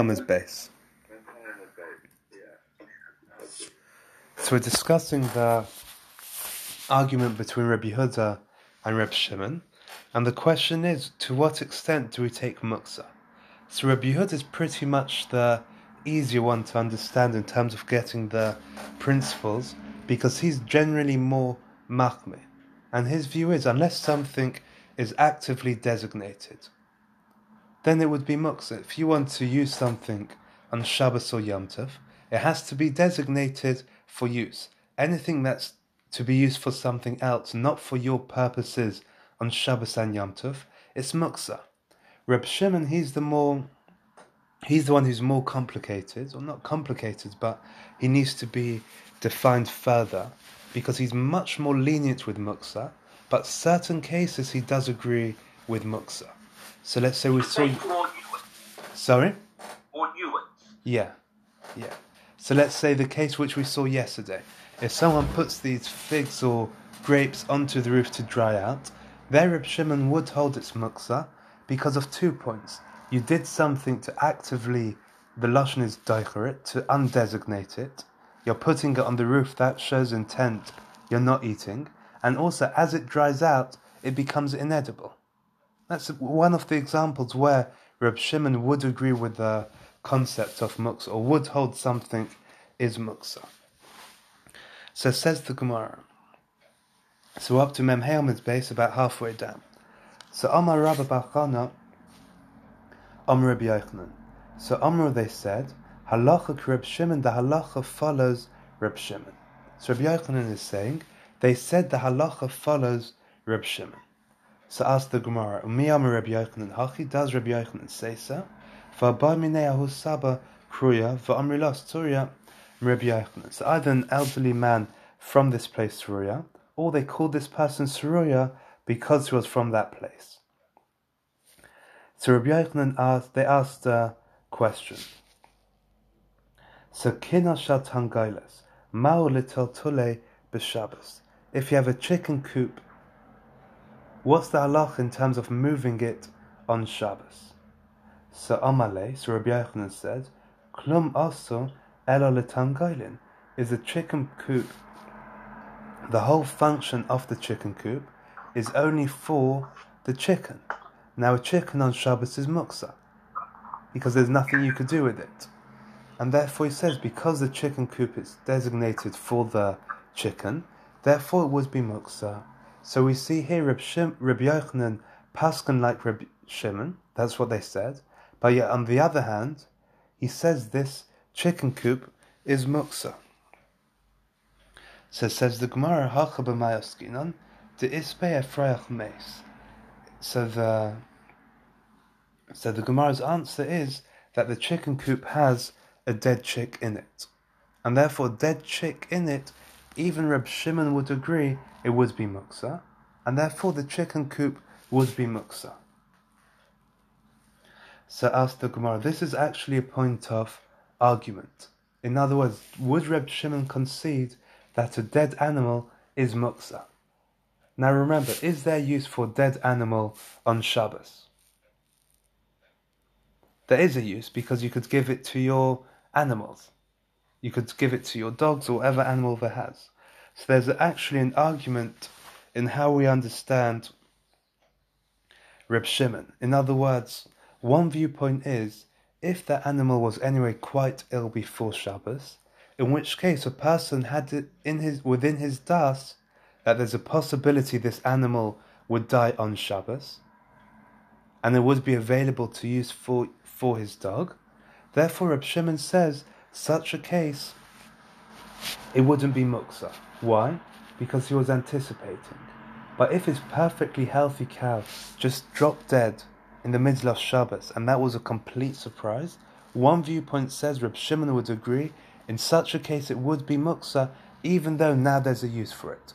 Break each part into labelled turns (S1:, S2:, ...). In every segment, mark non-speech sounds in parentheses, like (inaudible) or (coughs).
S1: Helmer's base. So we're discussing the argument between Rabbi Huda and Reb Shimon, and the question is, to what extent do we take muksa? So Rabbi Huda is pretty much the easier one to understand in terms of getting the principles, because he's generally more machme, and his view is unless something is actively designated, then it would be muksa. If you want to use something on Shabbos or Yom Tov, it has to be designated for use. Anything that's to be used for something else, not for your purposes on Shabbos and Yom Tov, it's muksa. Reb Shimon, he's the more, he's the one who's more complicated, or not complicated, but he needs to be defined further because he's much more lenient with muksa, but certain cases he does agree with muksa. So let's say we saw. Sorry.
S2: Or nuance.
S1: Yeah, yeah. So let's say the case which we saw yesterday. If someone puts these figs or grapes onto the roof to dry out, their Reb Shimon would hold its muksa because of two points. You did something to actively, the lashon is daicherit, to undesignate it. You're putting it on the roof, that shows intent. You're not eating. And also, as it dries out, it becomes inedible. That's one of the examples where Reb Shimon would agree with the concept of muksa or would hold something is muksa. So says the Gemara. So up to Mem base, about halfway down. So Amar Rabba Bachana, Amr Yochanan. So Amr they said, Halacha Reb Shimon, the halacha follows Reb Shimon. So Rabbi Yochanan is saying, they said the halacha follows Reb Shimon. So ask the Gemara, Umi Amr Rabbi Yochanan, Hachi, does Rabbi Yochanan say so? V'abay minei ahusaba kruya v'amrilas turya Rabbi Yochanan. So either an elderly man from this place, Suruya, or they called this person Suruya because he was from that place. So Rabbi Yochanan asked, they asked a question. So kina shal tangailas, mao litel tule b'Shabbos. If you have a chicken coop, what's the halach in terms of moving it on Shabbos? So Amale, so Rabbi Yochanan said, Klum also elo letangailin is a chicken coop. The whole function of the chicken coop is only for the chicken. Now a chicken on Shabbos is muksa because there's nothing you could do with it. And therefore he says because the chicken coop is designated for the chicken, therefore it would be muksa. So we see here Reb, Shim, Reb Yochanan paskin like Reb Shimon, that's what they said. But yet on the other hand, he says this chicken coop is muksa. So says the Gemara, Hacha b'mayoskinon, the ispe efrayach meis. So the so the Gemara's answer is that the chicken coop has a dead chick in it, and therefore dead chick in it, even Reb Shimon would agree it would be muksa, and therefore the chicken coop would be muksa. So ask the Gemara, this is actually a point of argument. In other words, would Reb Shimon concede that a dead animal is muksa? Now remember, is there use for dead animal on Shabbos? There is a use because you could give it to your animals. You could give it to your dogs or whatever animal there has. So there's actually an argument in how we understand Reb Shimon. In other words, one viewpoint is if the animal was anyway quite ill before Shabbos, in which case a person had it in his within his das that there's a possibility this animal would die on Shabbos, and it would be available to use for for his dog. Therefore, Reb Shimon says such a case it wouldn't be muksa. Why? Because he was anticipating. But if his perfectly healthy cow just dropped dead in the middle of Shabbos, and that was a complete surprise. One viewpoint says Reb Shimon would agree. In such a case, it would be muksa, even though now there's a use for it,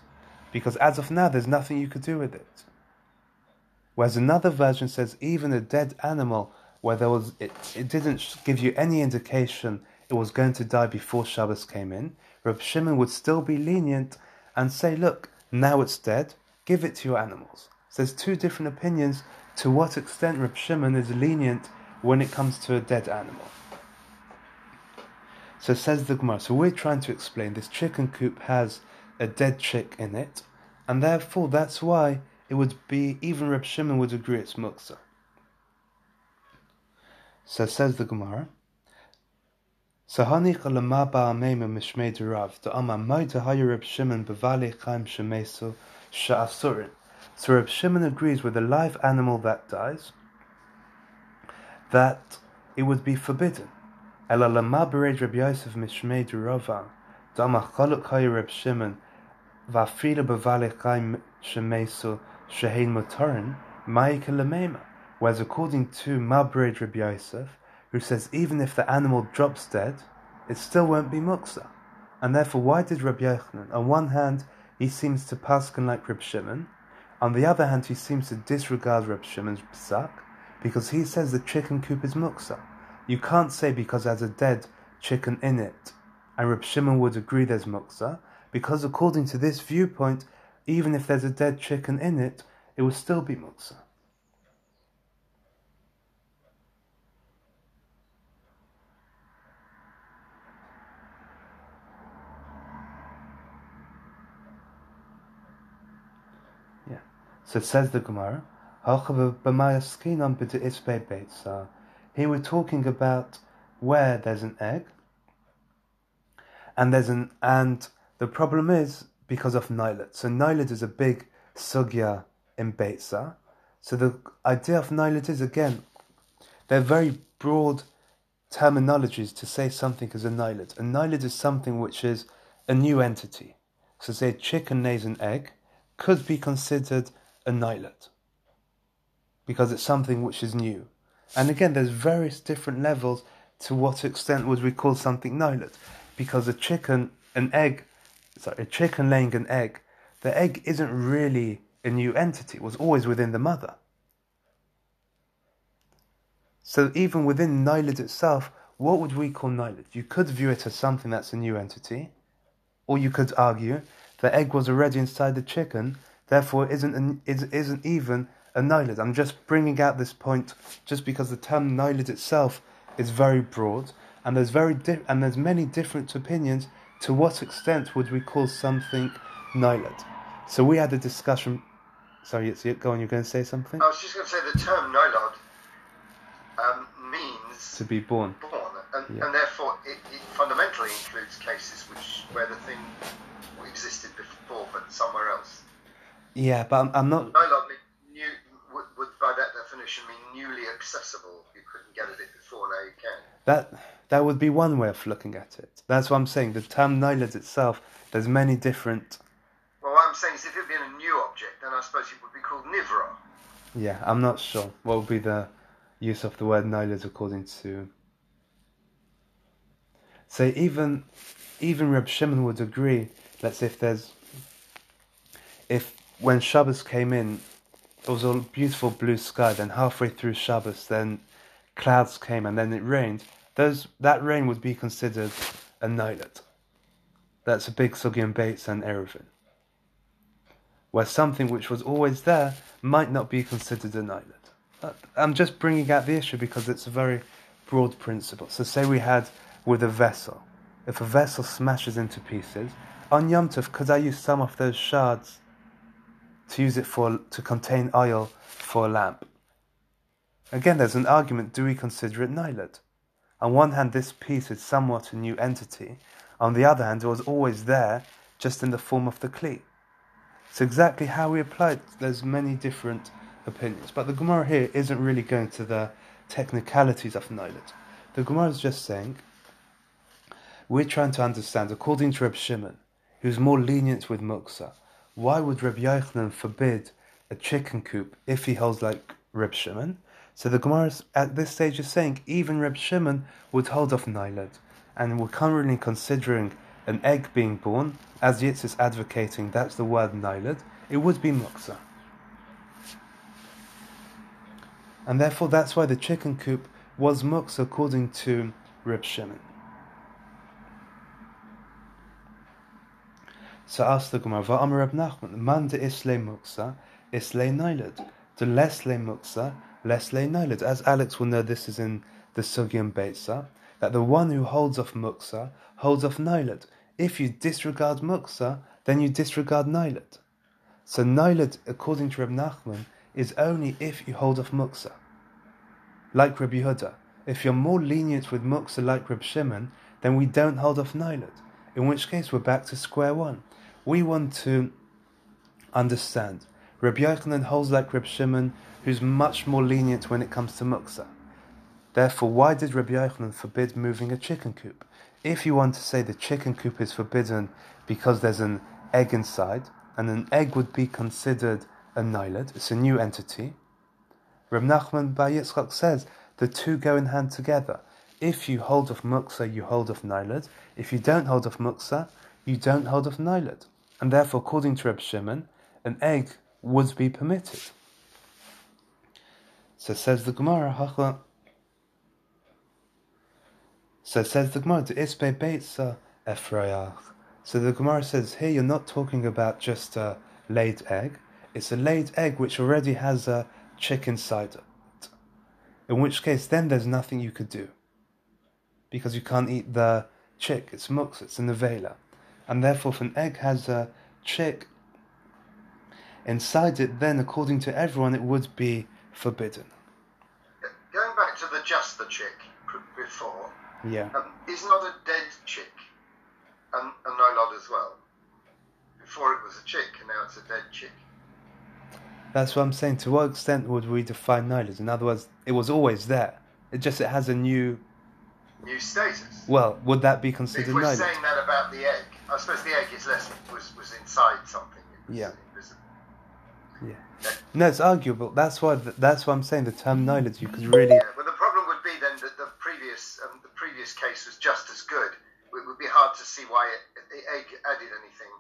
S1: because as of now, there's nothing you could do with it. Whereas another version says even a dead animal, where there was it, it didn't give you any indication it was going to die before Shabbos came in. Reb Shimon would still be lenient and say, look, now it's dead, give it to your animals. So there's two different opinions to what extent Reb Shimon is lenient when it comes to a dead animal. So says the Gemara. So we're trying to explain this chicken coop has a dead chick in it, and therefore that's why it would be even Reb Shimon would agree it's muksa. So says the Gemara. Sahani chalama ba'amema mishmei derav the amma moita hayu Reb Shimon bevali chaim shemesu sha'asurin. So Reb Shimon agrees with a live animal that dies that it would be forbidden. Ela lama bered Reb Yosef mishmei derava the amma chaluk hayu Reb Shimon va'afila bevali chaim shemesu shehein mutarin ma'ika lemema. Whereas according to Mabred Rabbi Yosef, who says even if the animal drops dead, it still won't be muksa. And therefore, why did Rabbi Yochanan? On one hand, he seems to paskin like Rabbi Shimon. On the other hand, he seems to disregard Rabbi Shimon's psak because he says the chicken coop is muksa. You can't say because there's a dead chicken in it, and Rabbi Shimon would agree there's muksa, because according to this viewpoint, even if there's a dead chicken in it, it will still be muksa. So says the Gemara, here we're talking about where there's an egg, and there's an and the problem is because of Nailat. So Nailat is a big sugya in Beitza. So the idea of Nailat is again, they're very broad terminologies to say something is a Nailat. A Nailat is something which is a new entity. So say chicken lays an egg could be considered a nailet because it's something which is new. And again, there's various different levels to what extent would we call something nailet because a chicken, an egg, sorry, a chicken laying an egg, the egg isn't really a new entity, it was always within the mother. So even within nailet itself, what would we call nailet? You could view it as something that's a new entity, or you could argue the egg was already inside the chicken Therefore, it isn't an, it isn't even a nilid. I'm just bringing out this point just because the term nilid itself is very broad, and there's very di- and there's many different opinions to what extent would we call something nilid. So we had a discussion. Sorry, it's go on. You're going to say something.
S2: I was just going to say the term nilad um, means
S1: to be born.
S2: Born, and, yeah. and therefore it, it, fundamentally includes cases which where the thing existed before but somewhere else.
S1: Yeah, but I'm, I'm not.
S2: Dialogue new, would, would, by that definition, mean newly accessible. You couldn't get at it before, now you can.
S1: That that would be one way of looking at it. That's what I'm saying. The term Nilad itself, there's many different.
S2: Well, what I'm saying is, if it had been a new object, then I suppose it would be called Nivra.
S1: Yeah, I'm not sure what would be the use of the word Nilad according to. So even even Reb Shimon would agree. Let's say if there's if when Shabbos came in, it was a beautiful blue sky. Then halfway through Shabbos, then clouds came and then it rained. Those that rain would be considered a nilet. That's a big sugi and Beitza and Eruvin. Where something which was always there might not be considered a. Uh, I'm just bringing out the issue because it's a very broad principle. So say we had with a vessel. If a vessel smashes into pieces, on Yom Tov, could I use some of those shards to use it for to contain oil for a lamp. Again, there's an argument: do we consider it nilad? On one hand, this piece is somewhat a new entity. On the other hand, it was always there, just in the form of the kli. So exactly how we apply it, there's many different opinions. But the Gemara here isn't really going to the technicalities of nilad. The Gemara is just saying we're trying to understand, according to Reb Shimon, who's more lenient with muksa, why would Reb Yochanan forbid a chicken coop if he holds like Reb Shimon? So the Gemara at this stage is saying even Reb Shimon would hold off Nilad, and we're currently considering an egg being born, as Yitz is advocating that's the word Nilad, it would be Muksa. And therefore that's why the chicken coop was Muksa according to Reb Shimon. So asked the Gemara, Va'amar Reb Nachman, man de isle muksa, isle nailad. De lesle muksa, lesle nailad. As Alex will know, this is in the Sugyam Beitza, that the one who holds off muksa holds off nailad. If you disregard muksa, then you disregard nailad. So nailad, according to Reb Nachman, is only if you hold off muksa. Like Reb Yehuda, if you're more lenient with muksa like Reb Shimon, then we don't hold off nailad. In which case, we're back to square one. We want to understand. Rabbi Yochanan holds like Reb Shimon, who's much more lenient when it comes to muksa. Therefore, why did Rabbi Yochanan forbid moving a chicken coop? If you want to say the chicken coop is forbidden because there's an egg inside, and an egg would be considered a nailad, it's a new entity. Reb Nachman Bar Yitzchak says the two go in hand together. If you hold of muksa, you hold of nailad. If you don't hold of muksa, you don't hold of nailad. And therefore, according to Reb Shimon, an egg would be permitted. So says the Gemara, Hachla. So says the Gemara, Isbe Beitza Efrayach. So the Gemara says here you're not talking about just a laid egg. It's a laid egg which already has a chick inside it. In which case, then there's nothing you could do. Because you can't eat the chick. It's mux, it's a nevela. And therefore, if an egg has a chick inside it, then according to everyone, it would be forbidden.
S2: Going back to the just the chick before,
S1: Yeah.
S2: um, is not a dead chick a, a no lot as well? Before it was a chick, and now it's a dead chick.
S1: That's what I'm saying. To what extent would we define nolad? In other words, it was always there. It just it has a new.
S2: New status.
S1: Well, would that be considered?
S2: If
S1: we're
S2: saying that about the egg, I suppose the egg is less was was inside something. Was
S1: Yeah.
S2: invisible.
S1: Yeah. No, it's arguable. That's why. That's why I'm saying the term. You could really.
S2: Yeah, well, the problem would be then that the previous um, the previous case was just as good. It would be hard to see why it, the egg added anything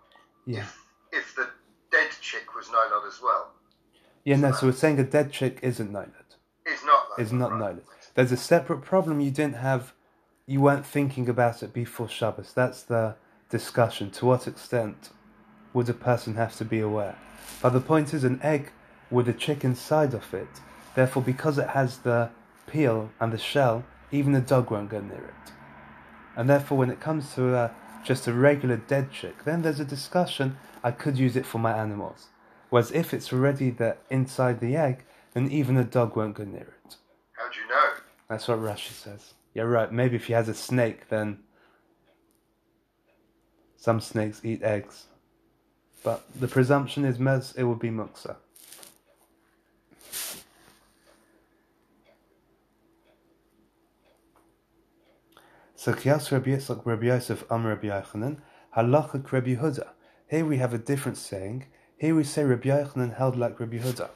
S1: Yeah.
S2: if if the dead chick was nilot as well.
S1: Yeah. No. So we're saying a dead chick isn't nolad.
S2: Is not no
S1: Is not
S2: right.
S1: There's a separate problem you didn't have. You weren't thinking about it before Shabbos. That's the discussion. To what extent would a person have to be aware? But the point is, an egg with a chick inside of it. Therefore, because it has the peel and the shell, even a dog won't go near it. And therefore, when it comes to uh, just a regular dead chick, then there's a discussion. I could use it for my animals. Whereas if it's already the inside the egg, then even a dog won't go near it.
S2: How do you know?
S1: That's what Rashi says. Yeah, right. Maybe if he has a snake, then some snakes eat eggs. But the presumption is mes it would be muksa. So Kiyas Rabbi Yitzchak Rabbi Yosef Am Rabbi Yochanan Halachak Rabbi Yehuda. Here we have a different saying. Here we say Rabbi Yochanan held like Rabbi Yehuda.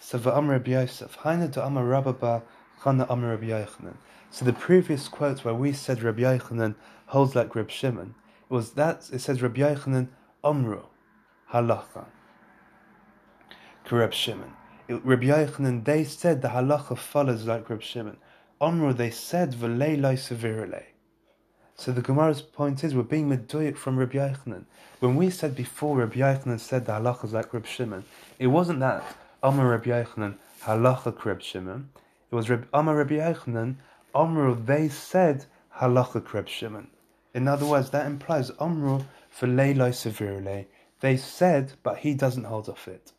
S1: So V'Am Rabbi Yosef Haina to Amar Rabba Chana Amar Rabbi Yochanan. So the previous quote where we said Rabbi Yochanan holds like Rabbi Shimon, was that it says Rabbi Yochanan Amru Halacha. Reb Shimon. It- Rabbi Yochanan, they said the halacha follows like Reb Shimon. Amru, they said v'lei sevirele. So the Gemara's point is we're being medoyik from Rabbi Yochanan. When we said before Rabbi Yochanan said the halacha is like Reb Shimon, it wasn't that Amar Rabbi Yochanan halacha Reb Shimon. It was Reb, Rabbi Yochanan Amru, they said halacha Reb Shimon. In other words, that implies Amru v'lei lo sevirele. They said, but he doesn't hold off it.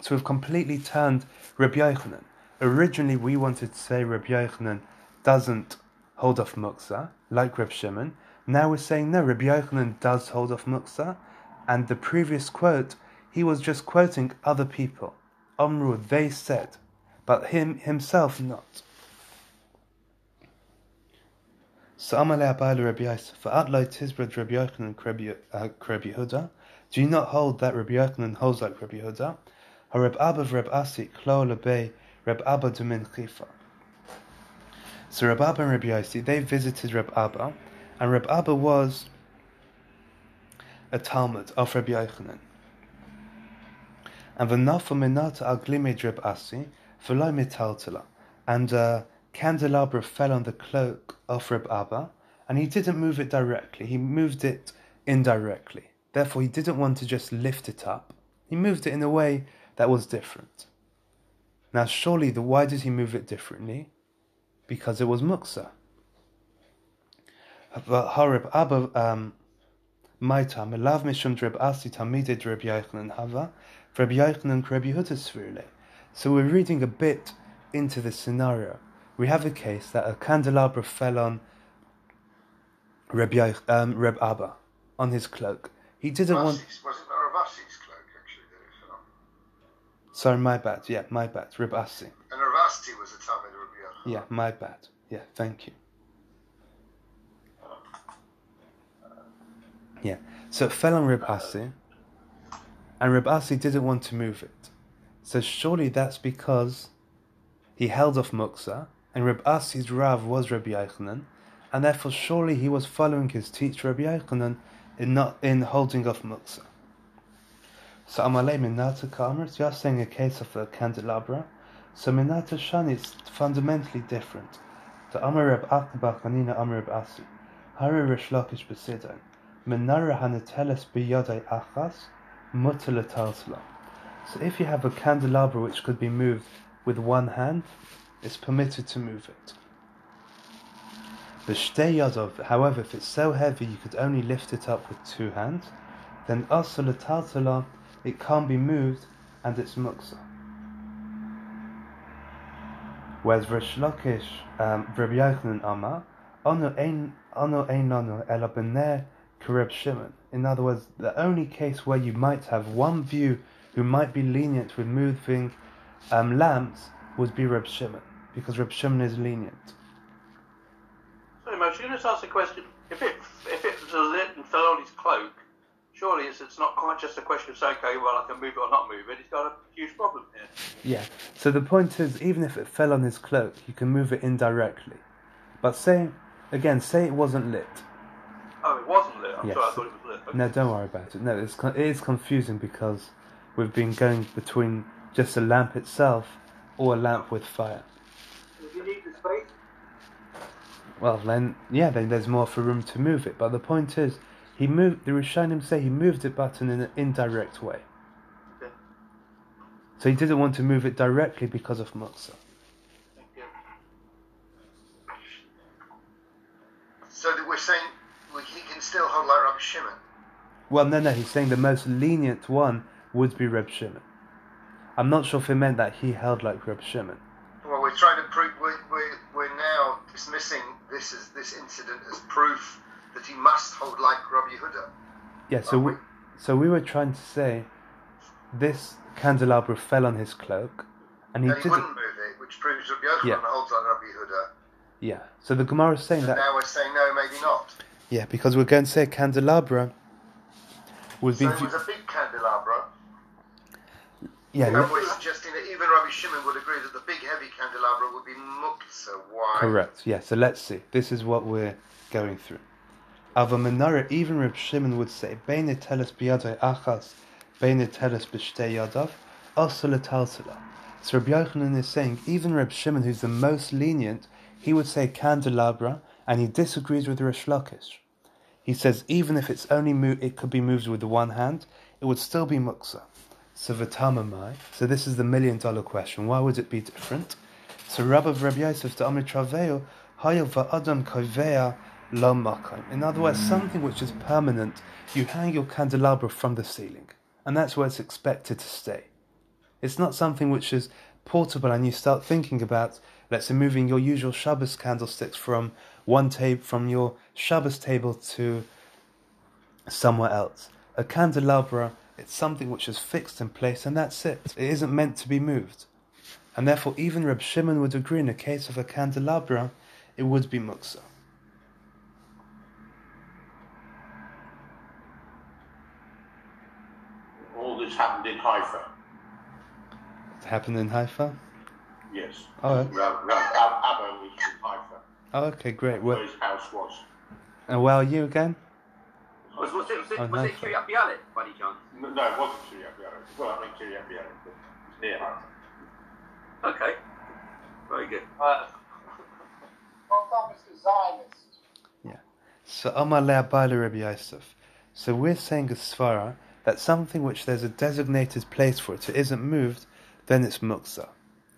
S1: So we've completely turned Rabbi Yochanan. Originally, we wanted to say Rabbi Yochanan doesn't hold off muksa, like Reb Shimon. Now we're saying no, Rabbi Yochanan does hold off muksa. And the previous quote, he was just quoting other people. Amru, they said, but him himself not. So Amalei Abayla Rabbi Yosef, outlay Tizbred Rabbi Yochanan Rabbi uh, Rabbi Yehuda. Do you not hold that Rabbi Yochanan holds like Rabbi Yehuda? Reb Abba Reb Asi Klo Lebei Reb Abba Dumin Chifa. So Reb Abba and Reb Yossi they visited Reb Abba, and Reb Abba was a Talmud of Reb Yochanan. And the v'nafa minata aglimed Reb Asi v'lo mitaltala, and a candelabra fell on the cloak of Reb Abba, and he didn't move it directly. He moved it indirectly. Therefore, he didn't want to just lift it up. He moved it in a way that was different. Now, surely, the why did he move it differently? Because it was muksa. Harib Abba um, Melav Mishum Drib Yochanan Hava So we're reading a bit into this scenario. We have a case that a candelabra fell on Reb, Yoch, um, Reb Abba on his cloak. He didn't want.
S2: Wasn't that Reb Asi's cloak actually that it fell on?
S1: Sorry, my bad. Yeah, my bad. Reb Asi.
S2: And Reb Asi was a Talmud Reb Yochanan.
S1: Yeah, my bad. Yeah, thank you. Yeah. So it fell on Reb Asi, and Reb Asi didn't want to move it. So surely that's because he held off Muksa, and Reb Asi's Rav was Rabbi Yochanan, and therefore surely he was following his teacher Rabbi Yochanan in not in holding off Muksa. So Amalei Minata Kamers, you are saying a case of a candelabra. So Minata Shani is fundamentally different. The Amar Reb Akba Kanina Amar Reb Asi. Hari Rish Lakish Besidan. Menara Hanateles Biyadai Achas. Mutalatalsala. So if you have a candelabra which could be moved with one hand, it's permitted to move it. The however, if it's so heavy you could only lift it up with two hands, then Asalataltala, it can't be moved and it's muksa. Whereas Rish Lakish, um, Rabbi Yochanan Amar, Ono ein nano ela bener Kareb Shimon. In other words, the only case where you might have one view who might be lenient with moving um, lamps would be Reb Shimon, because Reb Shimon is lenient.
S3: Sorry, Moshe, can I just ask a question? If it if it was lit and fell on his cloak, surely it's, it's not quite just a question of saying, okay, well, I can move it or not move it. He's got a huge problem here.
S1: Yeah. So the point is, even if it fell on his cloak, you can move it indirectly. But say again, say it wasn't lit.
S3: Oh, it wasn't lit. I'm
S1: Yes.
S3: sorry, I thought it was lit. Okay.
S1: No, don't worry about it. No, it's it is confusing because we've been going between just a lamp itself or a lamp with fire.
S3: If you need the space,
S1: Well, then, yeah, then there's more for room to move it. But the point is, he moved. The Rishonim say he moved it, but in an indirect way.
S3: Okay.
S1: So he didn't want to move it directly because of
S3: thank.
S2: So that we're saying we, he can still hold like Rabbi Shimon.
S1: Well, no, no, he's saying the most lenient one would be Reb Shimon. I'm not sure if he meant that he held like Reb Shimon.
S2: Well, we're trying to prove we're, we're, we're now dismissing this as this incident as proof that he must hold like Rabbi Huda.
S1: Yeah, so we, so we were trying to say this candelabra fell on his cloak, and he
S2: and he
S1: didn't.
S2: wouldn't move it, which proves Rabbi Yochanan
S1: Yeah.
S2: holds like Rabbi Yehuda.
S1: Yeah, so the Gemara is saying
S2: And
S1: that.
S2: now we're saying no, maybe not.
S1: Yeah, because we're going to say candelabra would be.
S2: So it was a big candelabra,
S1: Yeah,
S2: and we're suggesting that even Rabbi Shimon would agree that the big heavy candelabra would be muktzah. Why?
S1: correct. Yeah, so let's see. This is what we're going through. Ava Menara, even Reb Shimon would say, Beine teles biyadai achas, beine teles b'shtei yadav, taltala. So Reb Yochanan is saying, even Reb Shimon, who's the most lenient, he would say candelabra, and he disagrees with Rish Lakish. He says even if it's only mo- it could be moved with the one hand, it would still be muksa. So. So this is the million dollar question. Why would it be different? So Rabbi Rabbi Yosef to Amri Traveo, Hayo va'adam koivea lo. In other words, something which is permanent, you hang your candelabra from the ceiling, and that's where it's expected to stay. It's not something which is portable and you start thinking about, let's say, moving your usual Shabbos candlesticks from one table, from your Shabbos table to somewhere else. A candelabra, it's something which is fixed in place and that's it. It isn't meant to be moved. And therefore, even Reb Shimon would agree in the case of a candelabra, it would be muksa.
S3: All this happened in Haifa.
S1: It happened in Haifa?
S3: Yes.
S1: Oh, eh.
S3: Rab, Rab, Ab- Abba was in Haifa,
S1: oh okay, great.
S3: where
S1: Well,
S3: his house was.
S1: and where are you again?
S4: Was, was it, was it,
S1: Oh,
S4: was it
S1: nice.
S4: Kiryat Bialik, by any chance?
S3: No, no, it wasn't Kiryat Bialik. Well, I mean Kiryat Bialik, but it's near Haifa.
S4: Okay. Very good.
S5: Well, Mr. Zionist.
S1: So Amar Le'abayla Rabbi Yosef. So we're saying a svara that something which there's a designated place for it, it isn't moved, then it's muksa,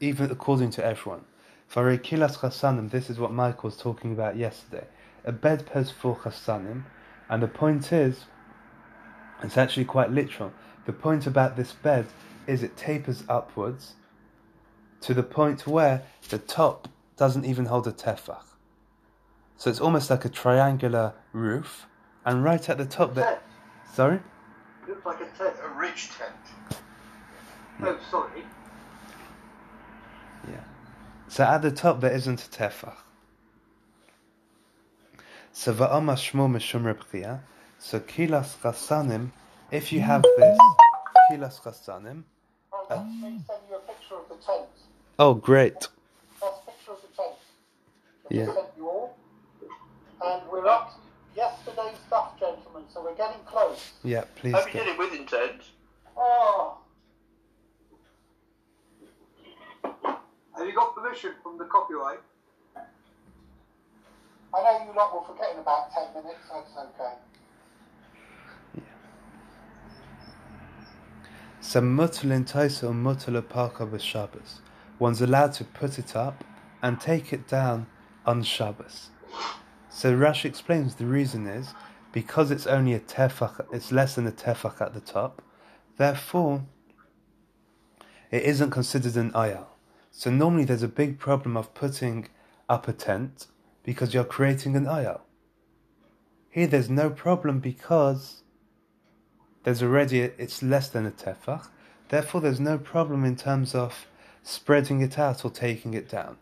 S1: even according to everyone. For Kilas Chasanim, this is what Michael was talking about yesterday. a bedpost for chasanim, and the point is, it's actually quite literal. The point about this bed is it tapers upwards to the point where the top doesn't even hold a tefach. So it's almost like a triangular roof, and right at the top there. Sorry?
S5: Looks like a tent.
S2: A ridge tent.
S5: Oh, sorry.
S1: Yeah. So at the top there isn't a tefach. So va'ama shmo mishum. So kilas chasanim. If you have this kilas chasanim.
S5: Oh, me send you a picture of the tent.
S1: Oh, great.
S5: That's a picture of the
S1: Yeah.
S5: sent you all. And we're up to yesterday's stuff, gentlemen, so we're getting close.
S1: Yeah, please.
S3: Hope you
S1: do.
S3: did it with intent.
S5: Oh. Have you got permission from the copyright? I know you lot will forget in about 10 minutes, so it's okay.
S1: So mutal in Taisa or mutal parka b'Shabbos. One's allowed to put it up and take it down on Shabbos. So Rashi explains the reason is because it's only a tefach, it's less than a tefach at the top. Therefore, it isn't considered an ayal. So normally there's a big problem of putting up a tent because you're creating an ayal. Here there's no problem because there's already it's less than a tefach. Therefore, there's no problem in terms of spreading it out or taking it down.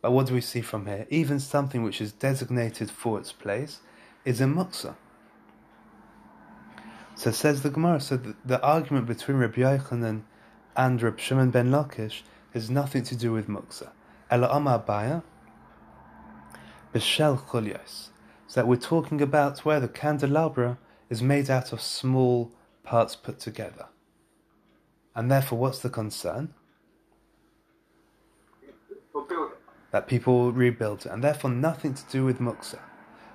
S1: But what do we see from here? Even something which is designated for its place is a muksa. So says the Gemara. So the, the argument between Rabbi Yochanan and Rabbi Shimon ben Lakish has nothing to do with muksa. Ela Amar Baya b'shel chulyos. So that we're talking about where the candelabra is made out of small parts put together. And therefore, what's the concern?
S5: We'll build it.
S1: That people will rebuild and therefore nothing to do with muksa.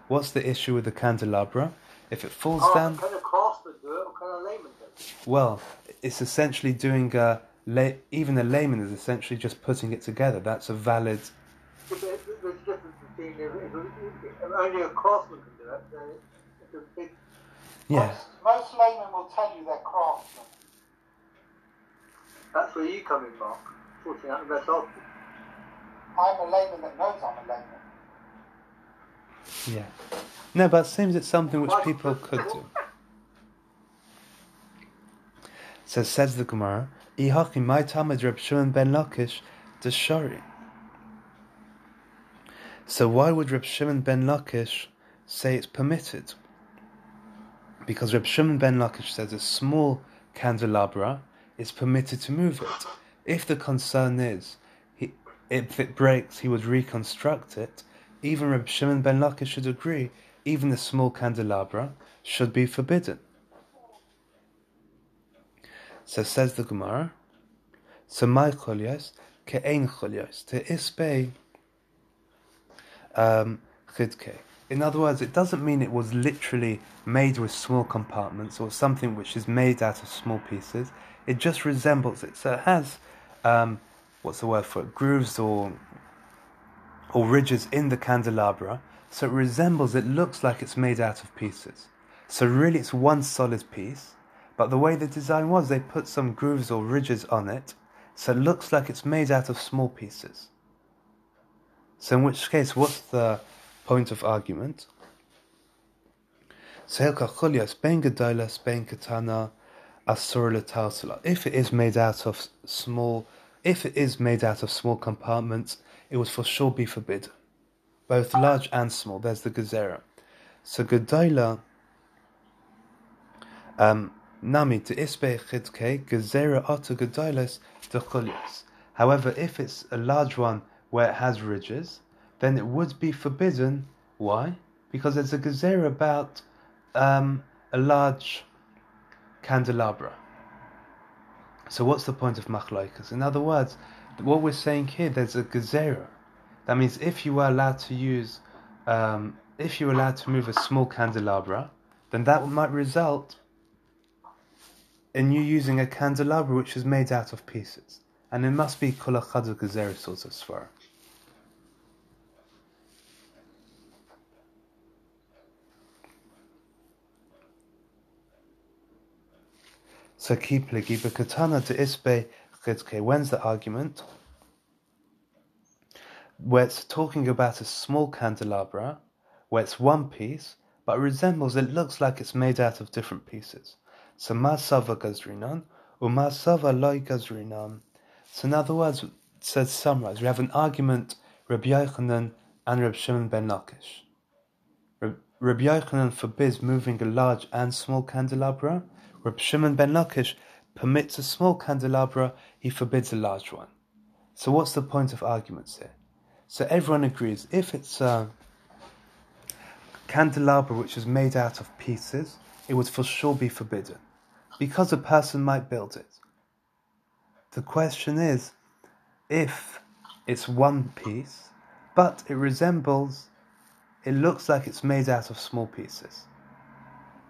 S1: What's the issue with the candelabra? If it falls
S5: Oh,
S1: down,
S5: can a craftsman do it or can a layman do it?
S1: well, it's essentially doing a lay, even a layman is essentially just putting it together. That's a valid.
S5: There's a difference between if, if, if only a craftsman can do it, then it's a big...
S1: Yeah,
S5: Most, most laymen will tell you they're craftsmen. That's where you come in, Mark. Sorting out the best option. I'm a layman that knows I'm a layman.
S1: yeah. No, but it seems it's something which people could do. So says the Gemara, "Ihaki my tamid Reb Shimon ben Lakish deshari." So why would Reb Shimon ben Lakish say it's permitted? Because Reb Shimon ben Lakish says a small candelabra is permitted to move it. If the concern is if it breaks, he would reconstruct it. Even Reb Shimon ben Lakish should agree. Even the small candelabra should be forbidden. So says the Gemara. So my cholyos ke'ein cholyos to isbei um, chidke. In other words, it doesn't mean it was literally made with small compartments or something which is made out of small pieces. It just resembles it. So it has, um, what's the word for it, grooves or or ridges in the candelabra. So it resembles, it looks like it's made out of pieces. So really, it's one solid piece. But the way the design was, they put some grooves or ridges on it, so it looks like it's made out of small pieces. So in which case, what's the point of argument? If it is made out of small, if it is made out of small compartments, it would for sure be forbidden. Both large and small. There's the Gezerah. So Gedola, um, Nami to Isbe Chidke, Gezerah Otter Gedolas to Chulias. However, if it's a large one where it has ridges, then it would be forbidden. Why? Because there's a Gezerah about um, a large candelabra. So what's the point of machlaikas? In other words, what we're saying here, there's a gezerah. That means if you were allowed to use, um, if you were allowed to move a small candelabra, then that might result in you using a candelabra which is made out of pieces. And it must be kol achad gezerah sort of svara. So kipligi bekatana de isbe chitke. When's the argument? Where it's talking about a small candelabra, where it's one piece, but resembles, it looks like it's made out of different pieces. So masava gazrinan, or masava loy gazrinan. So in other words, says summarize, we have an argument, Rabbi Yochanan and Rabbi Shimon ben Lakish. Rabbi Yochanan forbids moving a large and small candelabra. Rabbi Shimon ben Lakish permits a small candelabra, he forbids a large one. So what's the point of arguments here? So everyone agrees, if it's a candelabra which is made out of pieces, it would for sure be forbidden, because a person might build it. The question is, if it's one piece, but it resembles, it looks like it's made out of small pieces.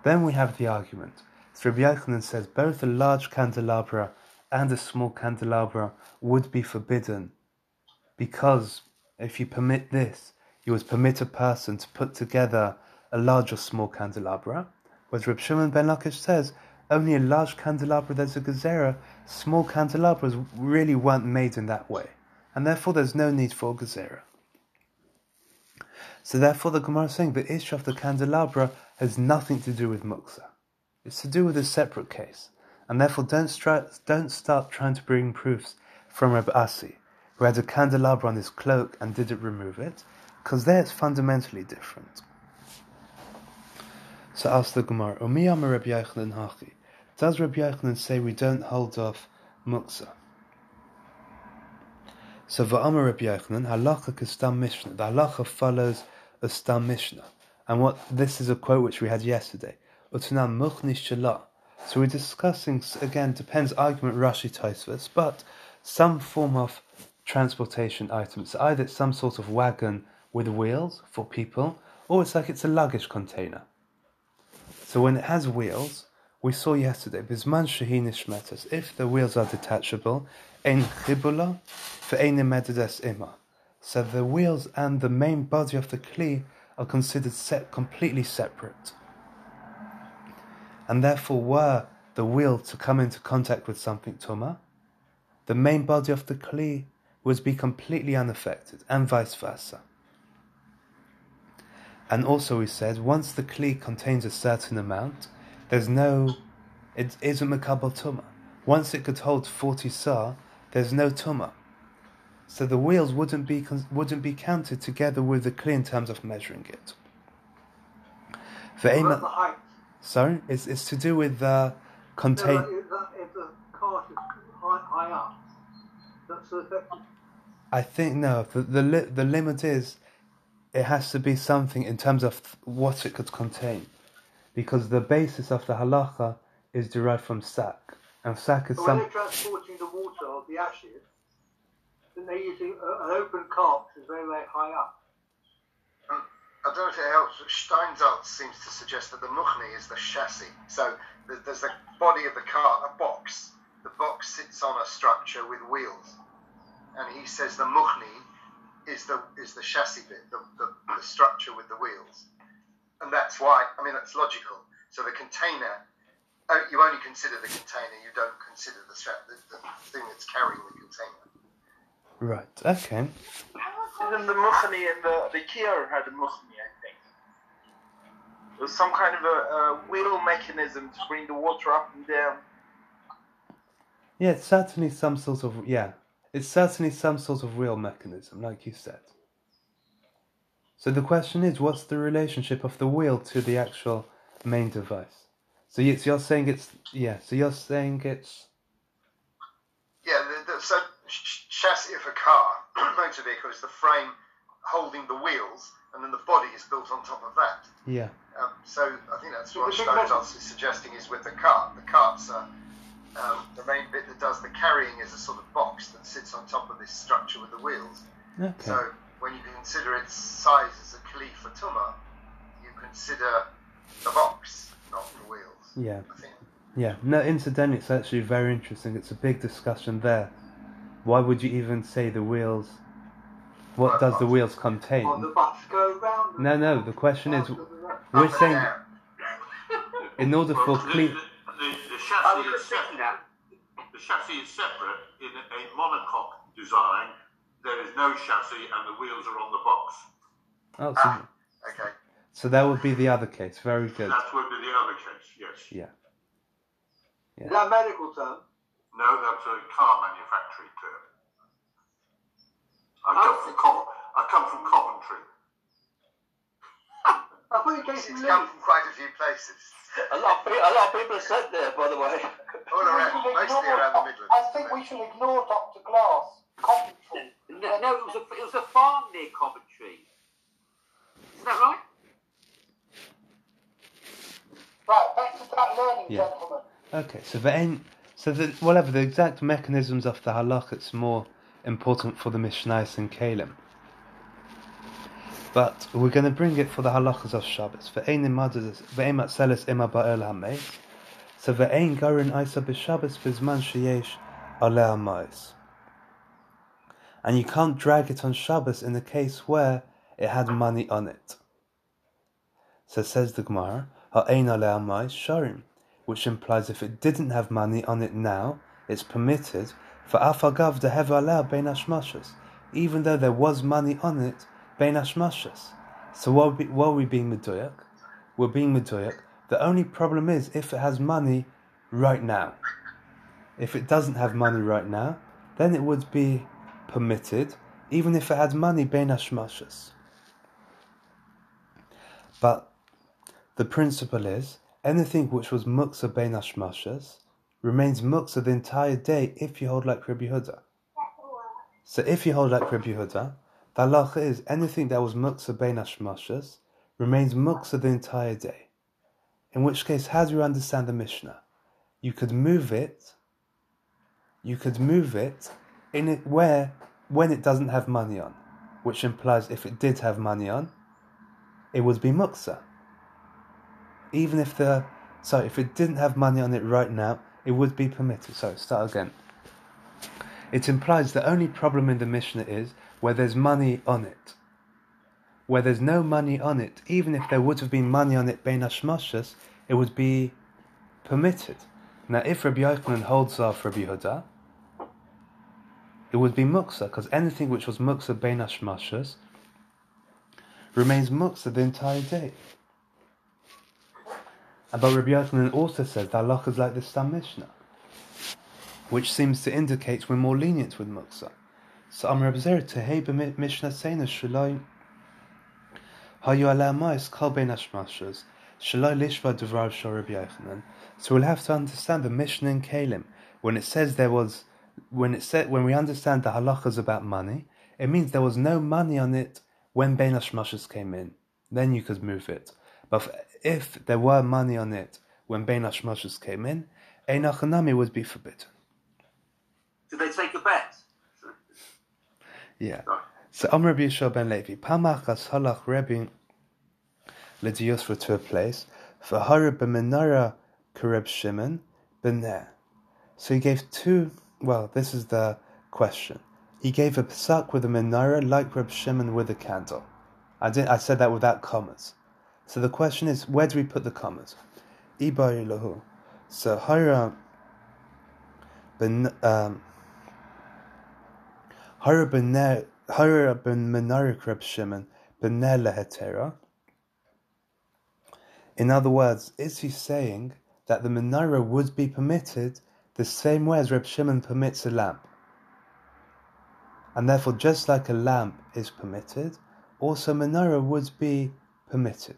S1: Then we have the argument. So Rabbi Yochanan says both a large candelabra and a small candelabra would be forbidden because if you permit this, you would permit a person to put together a large or small candelabra. Whereas Reb Shimon ben Lakish says only a large candelabra there's a gezerah, small candelabras really weren't made in that way, and therefore there's no need for a gezerah. So therefore the Gemara is saying the issue of the candelabra has nothing to do with muksa. It's to do with a separate case, and therefore don't, stri- don't start trying to bring proofs from Reb Asi, who had a candelabra on his cloak and didn't remove it, because there it's fundamentally different. So ask the Gemara, Umiyama Rabbi Yochanan Hachi. Does Rabbi Yochanan say we don't hold off muksa? So Va'amar Rabbi Yochanan, halacha kastam mishnah. The halacha follows a stam mishnah. And what this is a quote which we had yesterday. Utanam. So we're discussing, again, depends argument Rashi Tosfos, but some form of transportation item. So either it's some sort of wagon with wheels for people, or it's like it's a luggage container. So when it has wheels, we saw yesterday, Bisman Shahin Ishmetas, if the wheels are detachable, Ein Chibula, for Ein Mededes Ima. So the wheels and the main body of the Kli are considered set, completely separate. And therefore, were the wheel to come into contact with something Tuma, the main body of the Kli would be completely unaffected, and vice versa. And also, we said once the Kli contains a certain amount, there's no, it isn't Makabal Tuma. Once it could hold 40 Sar, there's no Tuma. So the wheels wouldn't be wouldn't be counted together with the Kli in terms of measuring it. For
S5: What
S1: Ema-
S5: about the height?
S1: Sorry, it's, it's to do with uh,
S5: No,
S1: contain.
S5: like, if, the, cart is high, high up, that's the effect.
S1: I think no. The the, li- the limit is it has to be something in terms of what it could contain, because the basis of the halacha is derived from sack, and sack is
S5: But when they're transporting the water or the ashes, then they're using a, an open cart, which is very, very high up.
S2: I don't know if it helps, but Steinsaltz seems to suggest that the muchni is the chassis. So th- there's the body of the car, a box. The box sits on a structure with wheels, and he says the muchni is the is the chassis bit, the, the, the structure with the wheels, and that's why. I mean, that's logical. So the container, oh, you only consider the container. You don't consider the, stra- the, the thing that's carrying the container.
S1: Right. Okay.
S6: Isn't the Mukhani and the, the Kiyor had a Mukhani, I think. It was some kind of a, a wheel mechanism to bring the water up and down.
S1: Yeah, it's certainly some sort of yeah. It's certainly some sort of real mechanism, like you said. So the question is, what's the relationship of the wheel to the actual main device? So you- so you're saying it's yeah. So you're saying it's
S2: Yeah, the, the, so ch- chassis of a car, (clears throat) motor vehicle, is the frame holding the wheels, and then the body is built on top of that.
S1: yeah.
S2: Um, so I think that's what
S5: big
S2: is suggesting is with the cart. The cart's are, um, the main bit that does the carrying is a sort of box that sits on top of this structure with the wheels.
S1: Okay.
S2: So when you consider its size as a kli for tuma, you consider the box, not the wheels.
S1: Yeah.
S2: I think.
S1: Yeah, no, incidentally, it's actually very interesting. It's a big discussion there. Why would you even say the wheels? What does the wheels contain?
S5: The bus go round.
S1: No, no, the question is, we're saying in order for
S3: Well, the,
S1: clean.
S3: the, the
S4: I
S7: chassis is separate. The chassis is separate in a, a monocoque design. There is no chassis, and the wheels are on the box.
S1: Oh, so,
S2: Ah, okay.
S1: so that would be the other case. Very good.
S7: That would be the other case. Yes.
S1: Yeah.
S5: Is that a medical term?
S7: No, that's a car manufacturing term. I come from Cov- I come from Coventry.
S5: I thought you came
S2: It's
S5: from
S2: come from quite a few places. (laughs)
S3: A lot, of people, a lot of people are sent there, by the way.
S2: All around, mostly
S8: ignore-
S2: around the Midlands.
S8: I think we should ignore Dr. Glass. Coventry.
S4: No, no, it was a it was a farm near Coventry. Isn't that right?
S8: Right, back to that learning,
S1: Yeah.
S8: gentlemen.
S1: Okay, so the aim, so the whatever the exact mechanisms of the halach, it's more important for the Mishnais and Kalim. But we're going to bring it for the halachas of Shabbos. Ve'ein matzeles ima ba'el hameis. So ve'ein garin isa b'Shabbos bizman sheyesh aleh hameis. And you can't drag it on Shabbos in the case where it had money on it. So says the Gemara, ha'ein aleh hameis sharim which implies if it didn't have money on it now, it's permitted for afagav de hevaleh bein even though there was money on it bein hashmashas. So what we, what are we being medoyak? We're being medoyak. The only problem is if it has money right now. If it doesn't have money right now, then it would be permitted, even if it had money bein hashmashas. But the principle is anything which was muksa bein hashmashas remains muksa the entire day if you hold like Rabbi Huda. So if you hold like Rabbi Huda, the halacha is anything that was muksa bein hashmashas remains muksa the entire day. In which case, how do you understand the Mishnah? You could move it. You could move it in it where when it doesn't have money on, which implies if it did have money on, it would be muksa even if the sorry, if it didn't have money on it right now, it would be permitted. So start again. It implies the only problem in the Mishnah is where there's money on it. Where there's no money on it, even if there would have been money on it bein it would be permitted. Now, if Rabbi Yochanan holds off Rabbi Huda, it would be muksa, because anything which was muksa bein remains muksa the entire day. But Rabbi Yochanan also says that halacha is like the Stam Mishnah, which seems to indicate we're more lenient with muksa. So Mishnah shaloi hayu hashmashas shaloi lishva. So we'll have to understand the Mishnah in Kalim when it says there was when it said when we understand the halachas about money, it means there was no money on it when bein hashmashas came in. Then you could move it. But if there were money on it when Bein Hashmashas came in, Ein Achanami would be forbidden.
S4: Did they take a bet?
S1: Yeah. So Amr Yeshua ben Levi, Pamachas halach Rebbe Lediosra to a place, for Harib Menara Kareb Shimon ben So he gave two, well, this is the question. He gave a psak with a menorah like Reb Shimon with a candle. I did I said that without commas. So the question is, where do we put the commas? Ibai lahu. So Hira ben um, Ben Hira ben. In other words, is he saying that the menorah would be permitted the same way as Reb Shimon permits a lamp? And therefore, just like a lamp is permitted, also menorah would be permitted.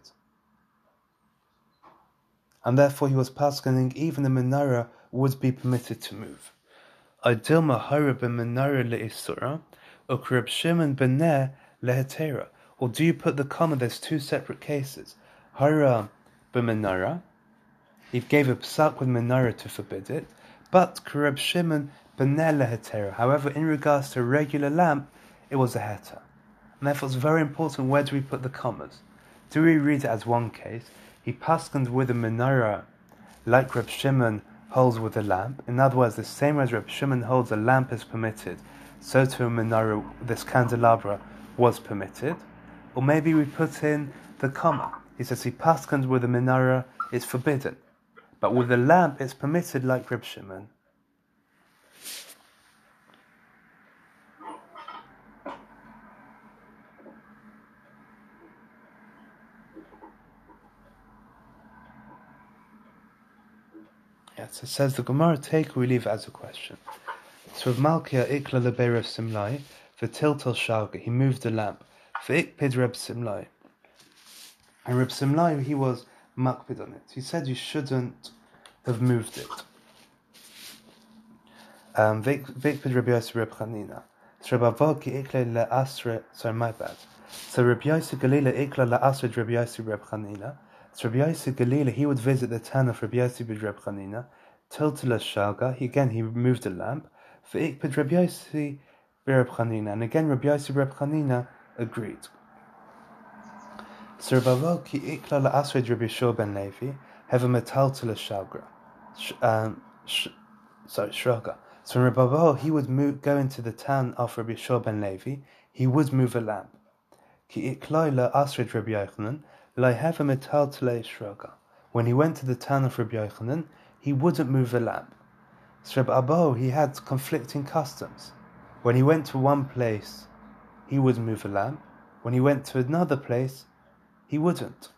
S1: And therefore, he was paskening even the menorah would be permitted to move. Adilma ben menorah le'isura, ukrib Shimon ben ner lehetera. Or do you put the comma? There's two separate cases. Hara ben menorah, he gave a psak with menorah to forbid it, but Kareb Shimon ben ner lehetera. However, in regards to a regular lamp, it was a heter. And therefore, it's very important where do we put the commas? Do we read it as one case? He paskened with a menorah like Reb Shimon holds with a lamp. In other words, the same as Reb Shimon holds a lamp is permitted, so to a menorah, this candelabra was permitted. Or maybe we put in the comma. He says he paskened with a menorah is forbidden. But with a lamp, it's permitted like Rib Shimon. It says the Gemara take we leave as a question. So with Malkia ikla lebeir Reb Simlai, for tiltal shalga, he moved the lamp. For ikpid Reb Simlai. And Reb Simlai, he was makpid on it. He said you shouldn't have moved it. Um, Vikpid Reb Yosef Reb Chanina. So Reb Avod ki ikla le asre, sorry, my bad. So Reb Yosef Galila ikla le asre Reb Yosef Reb Chanina. So Rabbi Yosef Galila, he would visit the town of Rabbi Yosef Reb Chanina. Tiltala Shalga, he, again he removed the lamp. For Ikpid Rabbi Yosef Reb Chanina. And again Rabbi Yosef Reb Chanina agreed. Avod ki ikla le asre Rabbi Yeshua ben Levi, have a metal. Sh- um, sh- sorry, Shraga. So Rabbi he would move, go into the town of Rabbi Yeshua ben Levi, he would move a lamp. Ki iklai la asrid Rabbi Yochanan, la have a metal tele Shraga. When he went to the town of Rabbi Yochanan, he wouldn't move a lamp. So Rabbi he had conflicting customs. When he went to one place, he would move a lamp. When he went to another place, he wouldn't.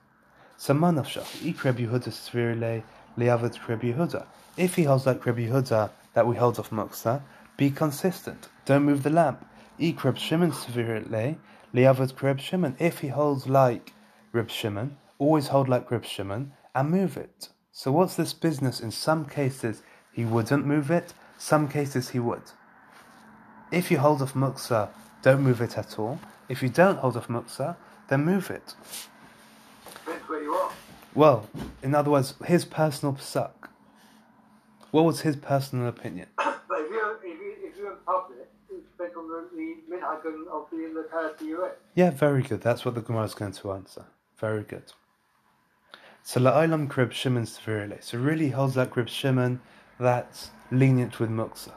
S1: So manavshach, ik Rabbi Yehuda svirile liavad Rabbi Yehuda. If he holds like Rabbi Yehuda that we hold of Muksa, be consistent. Don't move the lamp. Ik Reb Shimon svirile liavad Reb Shimon. If he holds like Reb Shimon, always hold like Reb Shimon and move it. So what's this business? In some cases he wouldn't move it, some cases he would. If you hold of Muksa, don't move it at all. If you don't hold of Muksa, then move it.
S5: Where you are.
S1: Well, in other words, his personal psak. What was his personal opinion? (coughs)
S5: But if you're, if, you, if you're in public, it depends on the, minhag of the locality you're in.
S1: Yeah, very good. That's what the Gemara is going to answer. Very good. So la'olam krib Shimon severely. So really holds that krib Shimon that's lenient with muksa.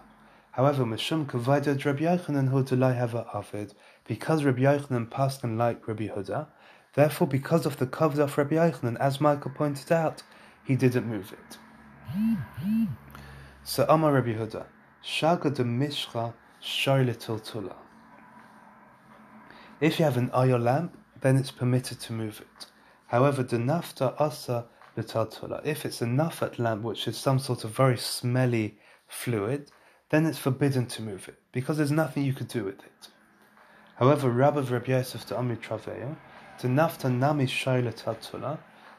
S1: However, mishum kavayda Rabbi Yochanan hu delay have a avid because Rabbi Yochanan passed and like Rabbi Huda. Therefore, because of the kavod of Rabbi Yochanan, as Michael pointed out, he didn't move it. So Amar Rabbi Huda, shaga de mishcha shoyletul tula. If you have an oil lamp, then it's permitted to move it. However, the nafta asa letaltula. If it's a nafat lamp, which is some sort of very smelly fluid, then it's forbidden to move it because there's nothing you could do with it. However, Rabbi Rabbi Yosef to Ami Traveyo, the nafta nami shaila taltula,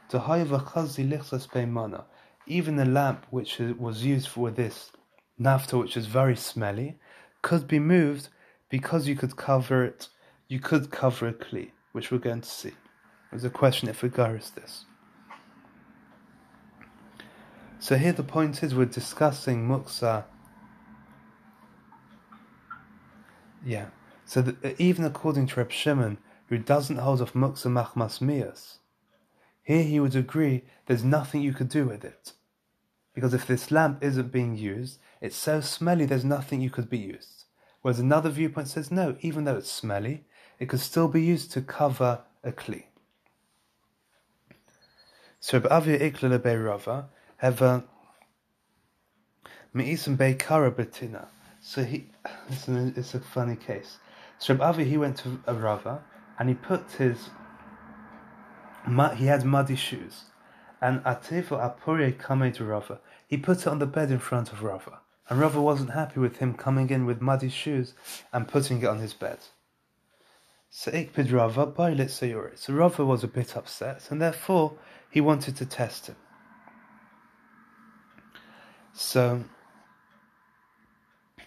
S1: the hayva chazi lichsas beimana. Even a lamp which was used for this nafta, which is very smelly, could be moved because you could cover it. You could cover a kli, which we're going to see. There's a question if we garis this. So here the point is we're discussing muksa. Yeah. So even according to Reb Shimon, who doesn't hold of muksa machmas mias, here he would agree there's nothing you could do with it. Because if this lamp isn't being used, it's so smelly there's nothing you could be used. Whereas another viewpoint says no, even though it's smelly, it could still be used to cover a kli. So Avia Ikla Rava have a Me'isim Bei Kara Betina. So he, it's, an, it's a funny case. So Avi he went to a Rava and he put his, he had muddy shoes, and Atevo Apurie Kame to Rava. He put it on the bed in front of Rava, and Rava wasn't happy with him coming in with muddy shoes and putting it on his bed. So Ikpid Rava Bailit Sayuri. So Rava was a bit upset, and therefore he wanted to test him. So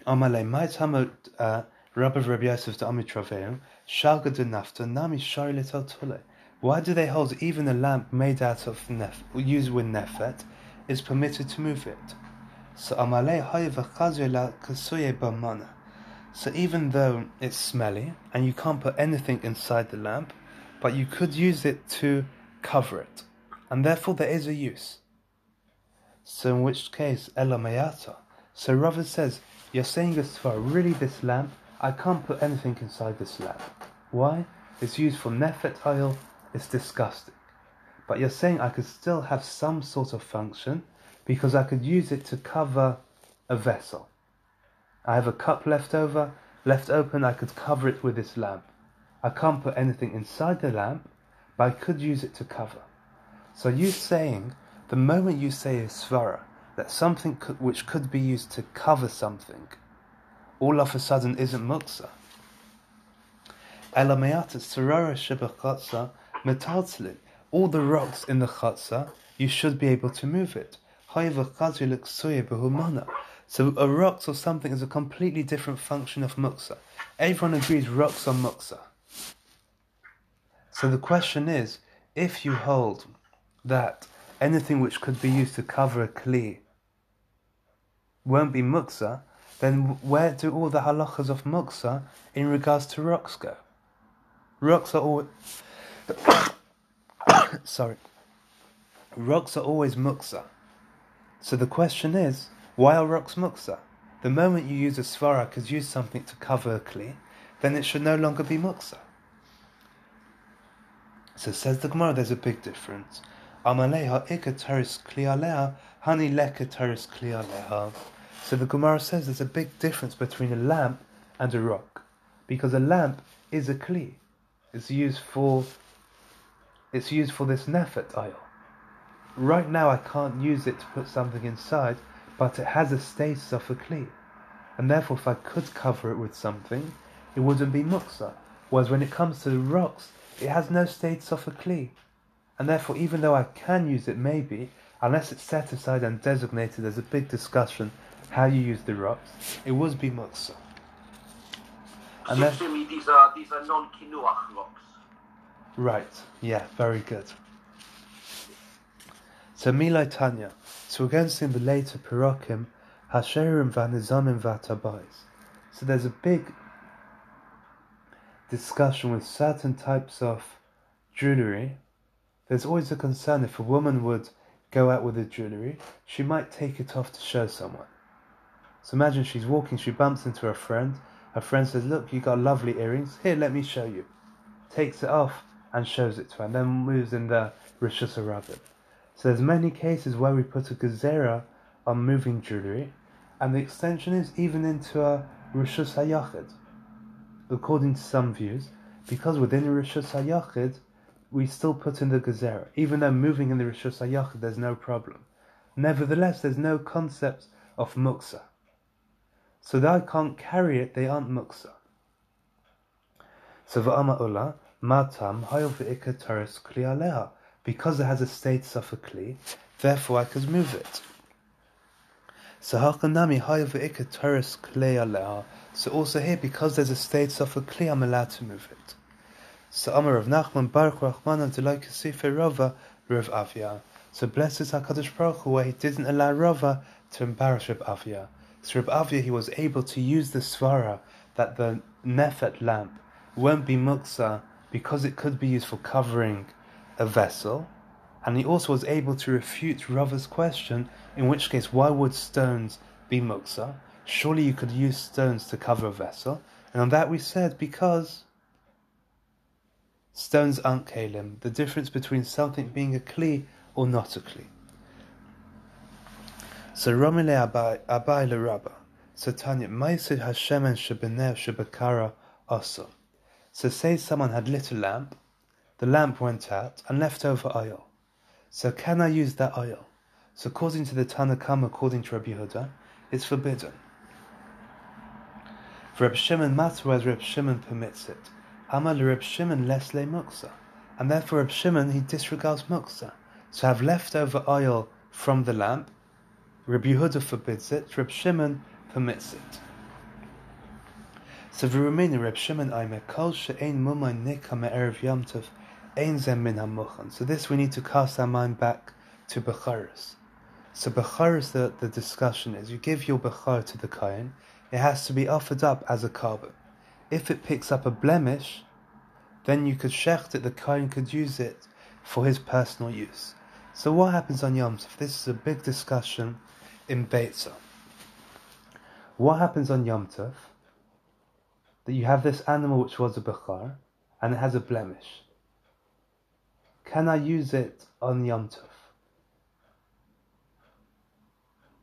S1: Amale might hammer uh Rabbi Rabbi Yosef to Amitraveu, Shalga de Nafta, Nami Shailit al Tule. Why do they hold even a lamp made out of nef used with nefet is permitted to move it? So Amale Hayva Chazela Kasuye Bamana. So even though it's smelly and you can't put anything inside the lamp, but you could use it to cover it, and therefore there is a use. So in which case, Ella Elamayata. So Rava says, you're saying this for really this lamp, I can't put anything inside this lamp. Why? It's used for nefet oil, it's disgusting. But you're saying I could still have some sort of function because I could use it to cover a vessel. I have a cup left over, left open, I could cover it with this lamp. I can't put anything inside the lamp, but I could use it to cover. So you saying, the moment you say a svara, that something could, which could be used to cover something, all of a sudden isn't muksa. Elamayat Sarara Shibakhatsa Metatsalit, all the rocks in the chatzah, you should be able to move it. So a rocks or something is a completely different function of muksa. Everyone agrees rocks are muksa. So the question is, if you hold that anything which could be used to cover a kli won't be muksa, then where do all the halachas of muksa in regards to rocks go? Rocks are always (coughs) sorry. Rocks are always muksa. So the question is, why are rocks muksa? The moment you use a svara to use something to cover a kli, then it should no longer be muksa. So says the Gemara, there's a big difference. Amaleha ikataris klialeha, hani lekataris klialeha. So the Gemara says there's a big difference between a lamp and a rock. Because a lamp is a kli. It's used for it's used for this nefet oil. Right now I can't use it to put something inside, but it has a status of a kli. And therefore if I could cover it with something, it wouldn't be muksa. Whereas when it comes to the rocks, it has no status of a kli. And therefore, even though I can use it, maybe, unless it's set aside and designated as a big discussion how you use the rocks, it would be muksa. And then,
S4: these are these are non-kinuach rocks.
S1: right, yeah, very good. So Milai Tanya. So we're going to see in the later Perokim, Hasherim Vanizanim Vatabais. So there's a big discussion with certain types of jewellery. There's always a concern if a woman would go out with a jewellery, she might take it off to show someone. So imagine she's walking, she bumps into her friend. Her friend says, Look, you got lovely earrings. Here, let me show you. Takes it off and shows it to her, and then moves in the Rishus. So there's many cases where we put a gezerah on moving jewellery, and the extension is even into a Rishus Hayachid. According to some views, because within Rishus Hayachid, we still put in the gezerah, even though moving in the Hayachid there's no problem. Nevertheless, there's no concept of muksa. So they can't carry it, they aren't muksa. So va'ama ula, matam hayov ve'ika teres kli aleha. Because it has a status of a kli, therefore I could move it. So hakanami hayov ve'ika teres kli aleha. So also here, because there's a status of a kli, I'm allowed to move it. So Amar of Nachman Baruch Rachman Delay Kasife Rava Rav Avia. So blessed is Hakadosh Baruch Hu where he didn't allow Rava to embarrass Rav Avia. So Rav Avia he was able to use the svara that the nefet lamp won't be muksa because it could be used for covering a vessel, and he also was able to refute Rava's question. In which case, why would stones be muksa? Surely you could use stones to cover a vessel, and on that we said because. Stones aren't kalim. The difference between something being a kli or not a kli. So Romile Abai Rabba. So Tanya, Maisid Hashemen Shebenev Shebekara also. So say someone had lit a lamp, the lamp went out and left over oil. So can I use that oil? So according to the Tanakam, according to Rabbi Yehuda, it's forbidden. For Reb Shimon matter as Reb Shimon permits it. Amal Reb Shimon less le muksa. And therefore Reb Shimon he disregards muksa. So have leftover oil from the lamp. Reb Yehuda forbids it, Reb Shimon permits it. So v'rumini Reb Shimon Aimer kol she'ein mumay nika me'erev yamtov ein zem min hamuchan. So this we need to cast our mind back to Becharis. So Becharis, the, the discussion is, you give your Bechar to the Kayan, it has to be offered up as a korban. If it picks up a blemish, then you could shecht it, the Kayan could use it for his personal use. So what happens on Yom Tov? This is a big discussion in Beitza. What happens on Yom Tov? That you have this animal which was a Bechar, and it has a blemish. Can I use it on Yom Tov?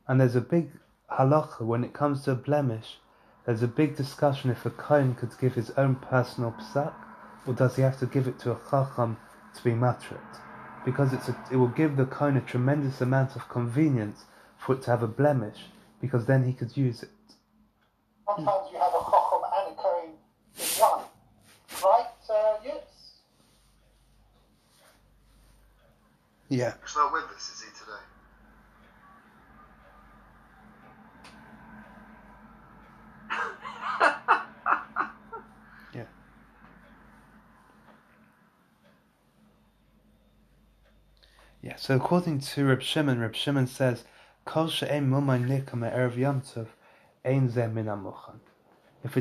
S1: And there's a big halacha when it comes to a blemish. There's a big discussion if a kohen could give his own personal psak, or does he have to give it to a chacham to be matrit? Because it's a, it will give the kohen a tremendous amount of convenience for it to have a blemish, because then he could use it.
S8: Sometimes you have a chacham and a kohen in one. Right, uh, yes?
S1: Yeah.
S2: He's not with us, is he, today?
S1: Yeah. Yeah, so according to Reb Shimon, Reb Shimon says, Kol. If it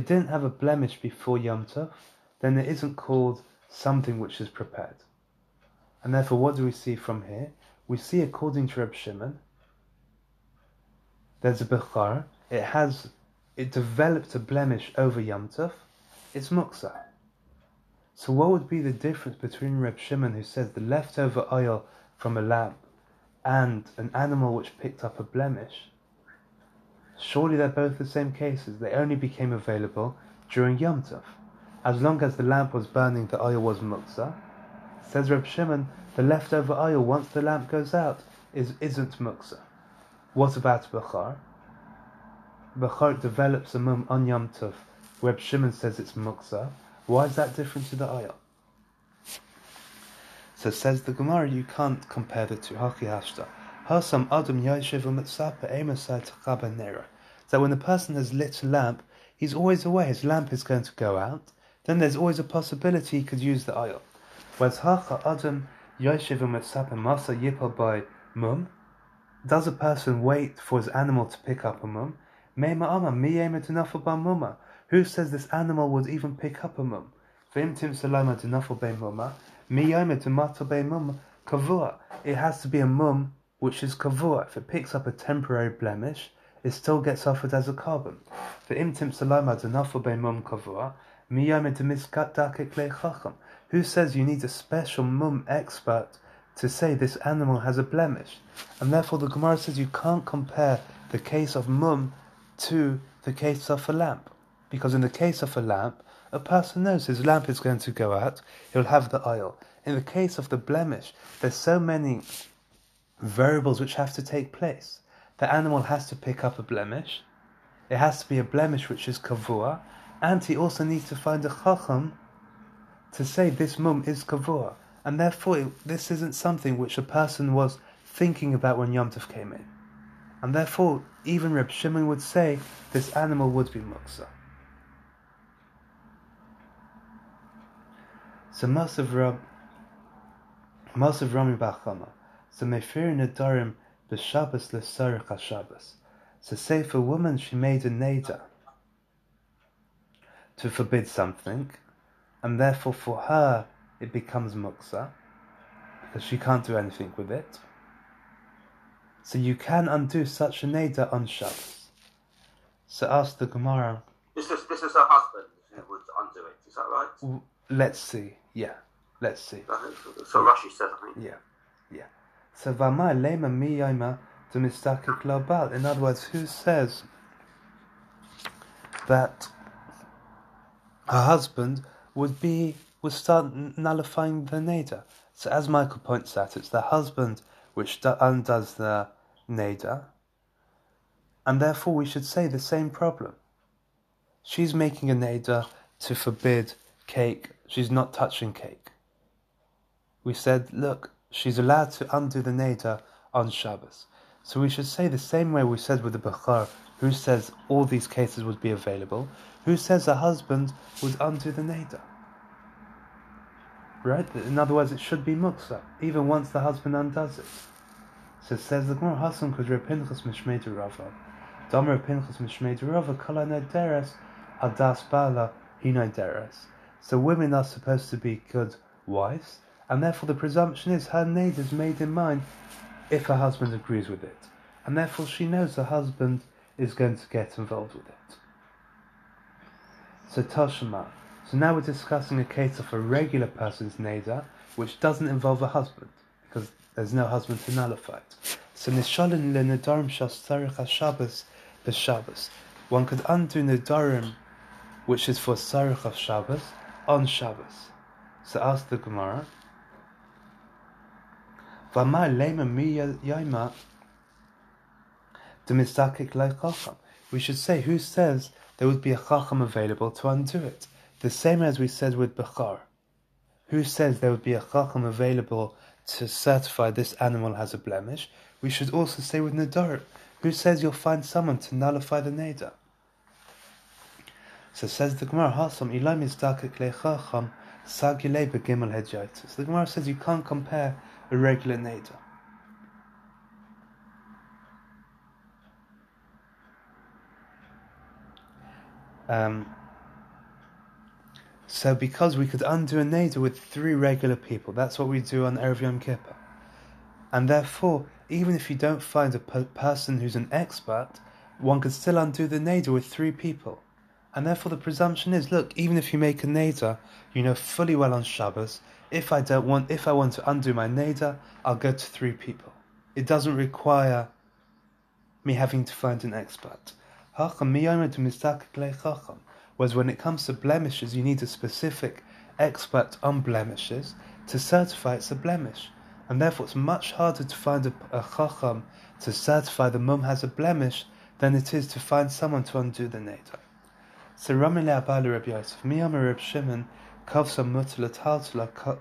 S1: didn't have a blemish before Yom Tov, then it isn't called something which is prepared. And therefore, what do we see from here? We see, according to Reb Shimon, there's a bechar, it has, it developed a blemish over Yom Tov, it's muksa. So what would be the difference between Reb Shimon, who says the leftover oil from a lamp, and an animal which picked up a blemish? Surely they're both the same cases. They only became available during Yom Tov. As long as the lamp was burning, the oil was muksa. Says Reb Shimon, the leftover oil once the lamp goes out is isn't muksa. What about Bechar? Bechar develops a mum on Yom Tov. Reb Shimon says it's muksa. Why is that different to the oil? So says the Gemara, you can't compare the two. Haki hashta. Hasam adam u'mitzapa emasai tachaba nera. So when a person has lit a lamp, he's always aware his lamp is going to go out. Then there's always a possibility he could use the oil. Whereas hacha adam yoshev u'mitzapa masa yipal by mum. Does a person wait for his animal to pick up a mum? Who says this animal would even pick up a mum? Miyoma demato be mum kavua. It has to be a mum which is kavua. If it picks up a temporary blemish, it still gets offered as a korban. For imtim salama denafel be mum kavua. Miyoma demiskat dakek le chacham. Who says you need a special mum expert to say this animal has a blemish? And therefore the Gemara says you can't compare the case of mum to the case of a lamp. Because in the case of a lamp, a person knows his lamp is going to go out, he'll have the oil. In the case of the blemish, there's so many variables which have to take place. The animal has to pick up a blemish, it has to be a blemish which is kavua, and he also needs to find a chacham to say this mum is kavua. And therefore, it, this isn't something which a person was thinking about when Yom Tov came in. And therefore, even Reb Shimon would say this animal would be muksa. So Masav Rab, Masav Rami Bachama, so Mefir Nadarim b'Shabbos l'Sarich HaShabbos. So say if a woman she made a neder to forbid something, and therefore for her it becomes muksa, because she can't do anything with it. So you can undo such a neder on Shabbos. So ask the Gemara,
S4: This is this is her husband who would undo it. Is that right?
S1: Let's see, yeah, let's see.
S4: So Rashi says, I think.
S1: Yeah, yeah. So v'amai lema eh, mi yoma to mistakek global. In other words, who says that her husband would be would start nullifying the neder? So as Michael points out, it's the husband which undoes the neder, and therefore we should say the same problem. She's making a neder to forbid cake. She's not touching cake we said, look, she's allowed to undo the neder on Shabbos. So we should say the same way we said with the Bechar, who says all these cases would be available, who says a husband would undo the neder. Right? In other words, it should be muksa, even once the husband undoes it. So it says the Gemara Hasan could Pinchas Mishmei Rava. Domer Pinchas Mishmei Rava Kala Nederes Adas Bala Hinai Deres. So women are supposed to be good wives, and therefore the presumption is her neder is made in mind if her husband agrees with it. And therefore she knows her husband is going to get involved with it. So Toshima. So now we're discussing a case of a regular person's neder, which doesn't involve a husband, because there's no husband to nullify it. So nishalin le nedarim shas tzarich ha-Shabbos b'Shabbos. One could undo nedarim, which is for tzarich of Shabbos, on Shabbos. So ask the Gemara. V'amar lema mi yaima the mistakik like chacham. We should say who says there would be a chacham available to undo it. The same as we said with Bechar. Who says there would be a chacham available to certify this animal has a blemish? We should also say with Nadar. Who says you'll find someone to nullify the neder? So says the Gemara, Hasam ilai mistakik le chacham sagile begimel hedjaitis. The Gemara says you can't compare a regular neder. Um, so because we could undo a neder with three regular people, that's what we do on Erev Yom Kippur. And therefore, even if you don't find a per- person who's an expert, one could still undo the neder with three people. And therefore the presumption is, look, even if you make a neder, you know fully well on Shabbos, if I don't want, if I want to undo my neder, I'll go to three people. It doesn't require me having to find an expert. Was when it comes to blemishes, you need a specific expert on blemishes to certify it's a blemish. And therefore, it's much harder to find a, a chacham to certify the mum has a blemish than it is to find someone to undo the neder. So Ramile Abali Rabbi Yosef, Miyama Reb Shimon, Kavsa Mutla Taltula.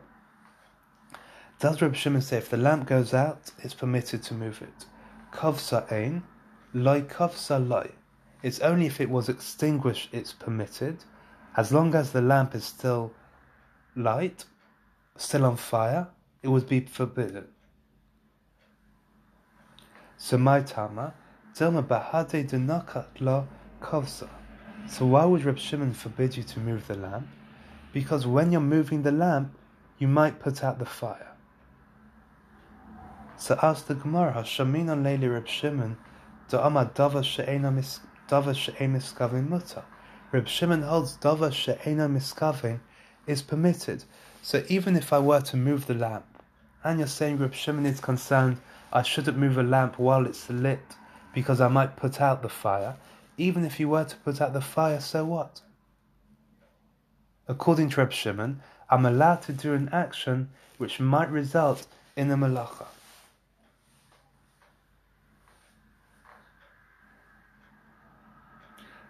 S1: Does Reb Shimon say if the lamp goes out, it's permitted to move it? Kavsa Ein, Loi Kavsa Loi. It's only if it was extinguished it's permitted, as long as the lamp is still light, still on fire, it would be forbidden. So my tama, Dilma bahade denakat la kovsa. So why would Reb Shimon forbid you to move the lamp? Because when you're moving the lamp, you might put out the fire. So ask the Gemara, Hashamin on Leili Reb Shimon, Da'ama dava she'ena muta. Reb Shimon holds dava she'ena miskavin is permitted. So even if I were to move the lamp, and you're saying Reb Shimon is concerned I shouldn't move a lamp while it's lit because I might put out the fire, even if you were to put out the fire, so what? According to Reb Shimon, I'm allowed to do an action which might result in a malacha.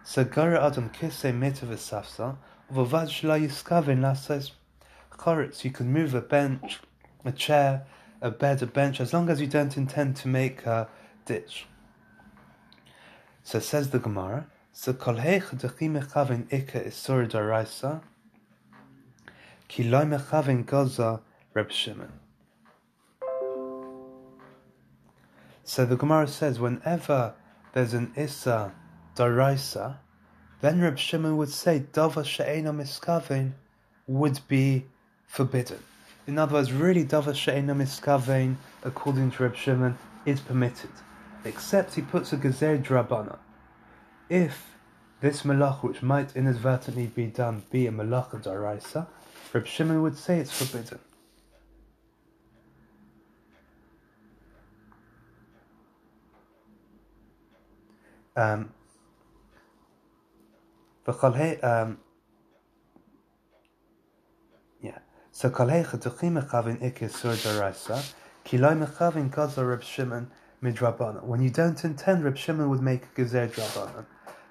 S1: So Gara Adam Kise Metavasafsa, Vavad Shla Yiskavin Lasas Choritz, you can move a bench, a chair, a bed, a bench, as long as you don't intend to make a ditch. So says the Gemara, so kolheich dechi mechavin ika isur daraisa, ki loy mechavin goza Reb Shimon. So the Gemara says, whenever there's an issa daraisa, then Reb Shimon would say dava she'ena miskavin would be forbidden. In other words, really dava she'ena miskavin, according to Reb Shimon, is permitted, except he puts a gezer drabana. If this malacha, which might inadvertently be done, be a malacha daraisa, Reb Shimon would say it's forbidden. Um, um, yeah. So kalei chetuchim mechavin ikis sur daraisa, kiloi mechavin gaza Reb Shimon midrabana. When you don't intend, Reb Shimon would make a gezer drabanan.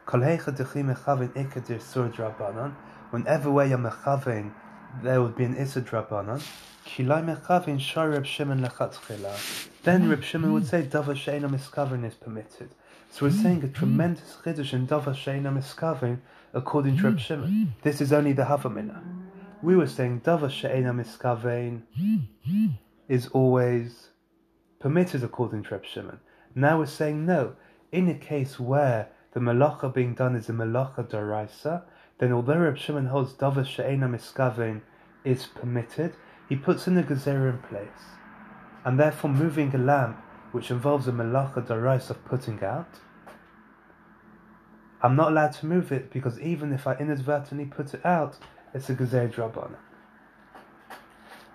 S1: Kalei chetuchim mechavin ikis sur drabanan. Whenever where you're mechavin, there would be an issa drabanan. Kiloi mechavin shar Reb Shimon lechatchila. Then mm-hmm. Reb Shimon would say dava she'ena miskavin is permitted. So we're saying a mm-hmm. tremendous chiddush in dava she'ena miskavin according to Reb mm-hmm. Shimon. This is only the Havamina. We were saying Dava She'ena Miskavein is always permitted according to Reb Shimon. Now we're saying no. In a case where the malacha being done is a malacha daraisa, then although Reb Shimon holds Dava She'ena Miskavein is permitted, he puts in the gezerah in place. And therefore moving a lamp, which involves a malacha daraisa of putting out, I'm not allowed to move it because even if I inadvertently put it out, it's a gezer drabana.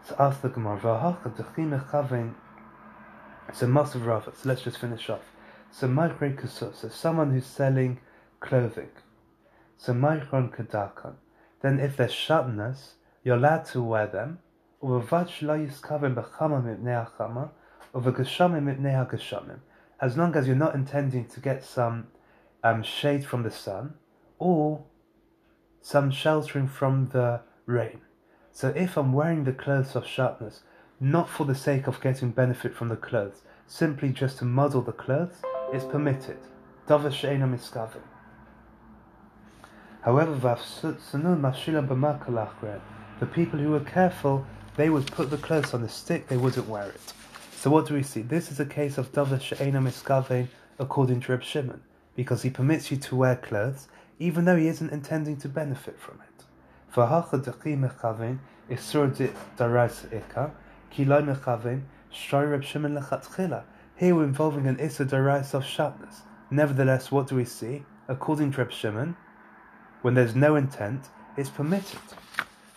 S1: So ask the Gemara, so Musaf so let's just finish off. So Micron Kasur, so someone who's selling clothing. So Micron Kadakon. Then if they're shatnez, you're allowed to wear them. As long as you're not intending to get some um, shade from the sun or some sheltering from the rain. So if I'm wearing the clothes of shatnez, not for the sake of getting benefit from the clothes, simply just to muddle the clothes, it's permitted. However, the people who were careful, they would put the clothes on the stick, they wouldn't wear it. So what do we see? This is a case of davar she'ena miskavim according to Reb Shimon, because he permits you to wear clothes, even though he isn't intending to benefit from it. V'hacha ki lo mechavim shari Reb Shimon lechatchila. Here we're involving an isur darais of shatnez. Nevertheless, what do we see? According to Reb Shimon, when there's no intent, it's permitted.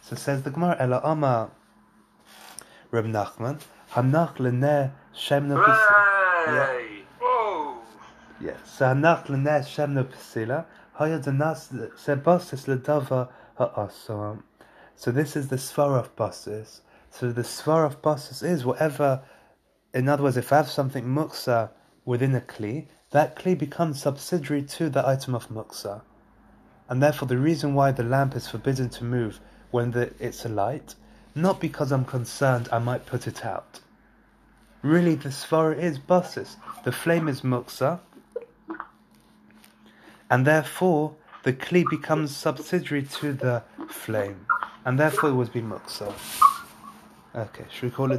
S1: So says the Gemara, Ela Amar Reb Nachman, Hanach shemna
S3: Hooray! Whoa!
S1: Yeah, so Hanach leneh shemna pesila, Haya danas sebasis ledava ha'asam. So this is the svara of basis. So the svara of basis is whatever, in other words, if I have something muksa within a kli, that kli becomes subsidiary to the item of muksa. And therefore the reason why the lamp is forbidden to move when the, it's alight, not because I'm concerned I might put it out. Really the svara is basis. The flame is muksa, and therefore the kli becomes subsidiary to the flame, and therefore it would be muksa. Okay, should we call it?